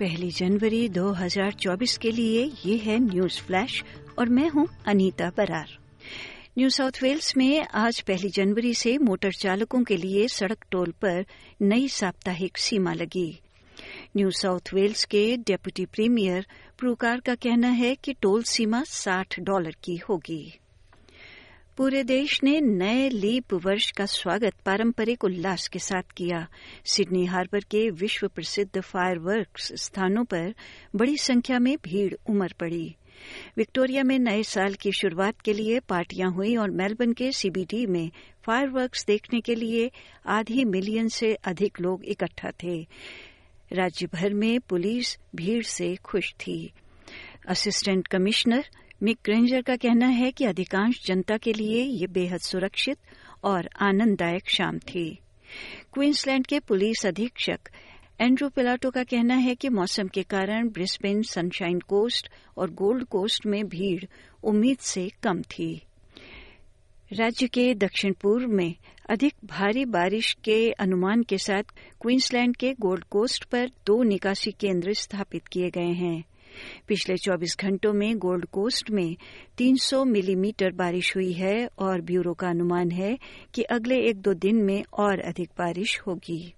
पहली जनवरी 2024 के लिए ये है न्यूज़ फ्लैश और मैं हूँ Anita Brar. New South Wales में आज पहली जनवरी से मोटर चालकों के लिए सड़क टोल पर नई साप्ताहिक सीमा लगी। न्यू साउथ वेल्स के डेप्यूटी प्रीमियर प्रूकार का कहना है कि टोल सीमा 60 डॉलर की होगी। पूरे देश ने नए लीप वर्ष का स्वागत पारंपरिक उल्लास के साथ किया। सिडनी हार्बर के विश्व प्रसिद्ध फायरवर्क्स स्थानों पर बड़ी संख्या में भीड़ उमड़ पड़ी। विक्टोरिया में नए साल की शुरुआत के लिए पार्टियाँ हुई और मेलबर्न के सीबीडी में फायरवर्क्स देखने के लिए आधी मिलियन से अधिक लोग इकट्ठा थे। राज्य भर में पुलिस भीड़ से खुश थी। असिस्टेंट कमिश्नर मिक ग्रेंजर का कहना है कि अधिकांश जनता के लिए ये बेहद सुरक्षित और आनंददायक शाम थी। क्वींसलैंड के पुलिस अधीक्षक एंड्रू पिलाटो का कहना है कि मौसम के कारण ब्रिस्बेन सनशाइन कोस्ट और गोल्ड कोस्ट में भीड़ उम्मीद से कम थी। राज्य के दक्षिण पूर्व में अधिक भारी बारिश के अनुमान के साथ क्वींसलैंड के गोल्ड कोस्ट पर दो निकासी केंद्र स्थापित किए गए हैं। पिछले 24 घंटों में गोल्ड कोस्ट में 300 मिलीमीटर बारिश हुई है और ब्यूरो का अनुमान है कि अगले एक दो दिन में और अधिक बारिश होगी।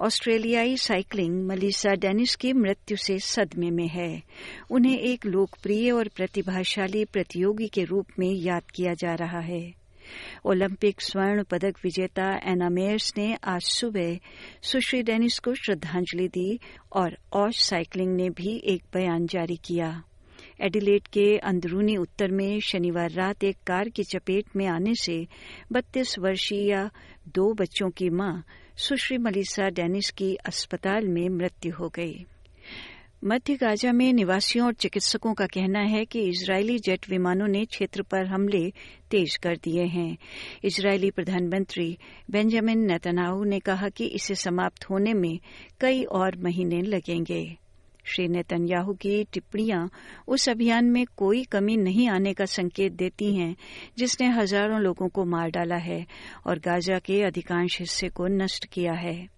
ऑस्ट्रेलियाई साइकिलिंग मलिसा डेनिस की मृत्यु से सदमे में है। उन्हें एक लोकप्रिय और प्रतिभाशाली प्रतियोगी के रूप में याद किया जा रहा है। ओलंपिक स्वर्ण पदक विजेता एना मेयर्स ने आज सुबह सुश्री डेनिस को श्रद्धांजलि दी और ऑश साइकिलिंग ने भी एक बयान जारी किया एडिलेट के अंदरूनी उत्तर में शनिवार रात एक कार की चपेट में आने से बत्तीस वर्षीय दो बच्चों की माँ सुश्री मलिसा डेनिस की अस्पताल में मृत्यु हो गई मध्य गाजा में निवासियों और चिकित्सकों का कहना है कि इजरायली जेट विमानों ने क्षेत्र पर हमले तेज कर दिए हैं। इजरायली प्रधानमंत्री बेंजामिन नेतनाहू ने कहा कि इसे समाप्त होने में कई और महीने लगेंगे। श्री नेतन्याहू की टिप्पणियाँ उस अभियान में कोई कमी नहीं आने का संकेत देती हैं, जिसने हज़ारों लोगों को मार डाला है और गाजा के अधिकांश हिस्से को नष्ट किया है।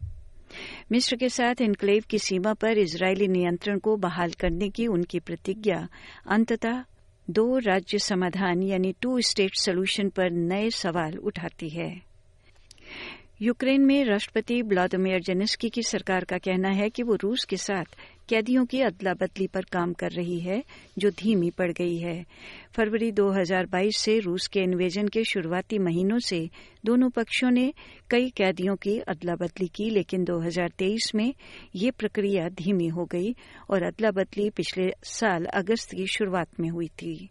मिस्र के साथ इनक्लेव की सीमा पर इजरायली नियंत्रण को बहाल करने की उनकी प्रतिज्ञा। अंततः दो राज्य समाधान यानी टू स्टेट सोल्यूशन पर नए सवाल उठाती है। यूक्रेन में राष्ट्रपति व्लादिमीर जेनेस्की की सरकार का कहना है कि वो रूस के साथ कैदियों की अदला बदली पर काम कर रही है, जो धीमी पड़ गई है। फरवरी 2022 से रूस के इन्वेजन के शुरुआती महीनों से दोनों पक्षों ने कई कैदियों की अदला बदली की, लेकिन 2023 में ये प्रक्रिया धीमी हो गई और अदला बदली पिछले साल अगस्त की शुरुआत में हुई थी।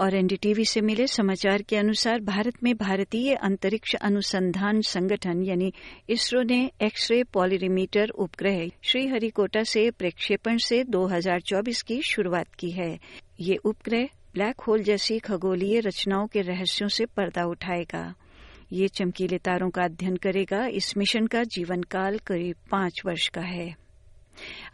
और एनडीटीवी से मिले समाचार के अनुसार भारत में भारतीय अंतरिक्ष अनुसंधान संगठन, यानी इसरो ने एक्सरे पॉलिरीमीटर उपग्रह श्रीहरिकोटा से प्रक्षेपण से 2024 की शुरुआत की है। ये उपग्रह ब्लैक होल जैसी खगोलीय रचनाओं के रहस्यों से पर्दा उठाएगा। ये चमकीले तारों का अध्ययन करेगा। इस मिशन का जीवन काल करीब पाँच वर्ष का है।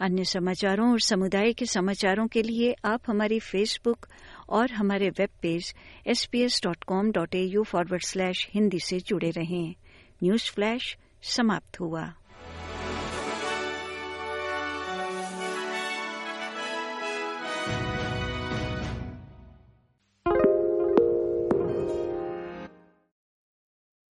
अन्य समाचारों और समुदाय के समाचारों के लिए आप हमारी फेसबुक और हमारे web page S P S dot com dot A U forward slash Hindi से जुड़े रहें। न्यूज़ फ्लैश समाप्त हुआ।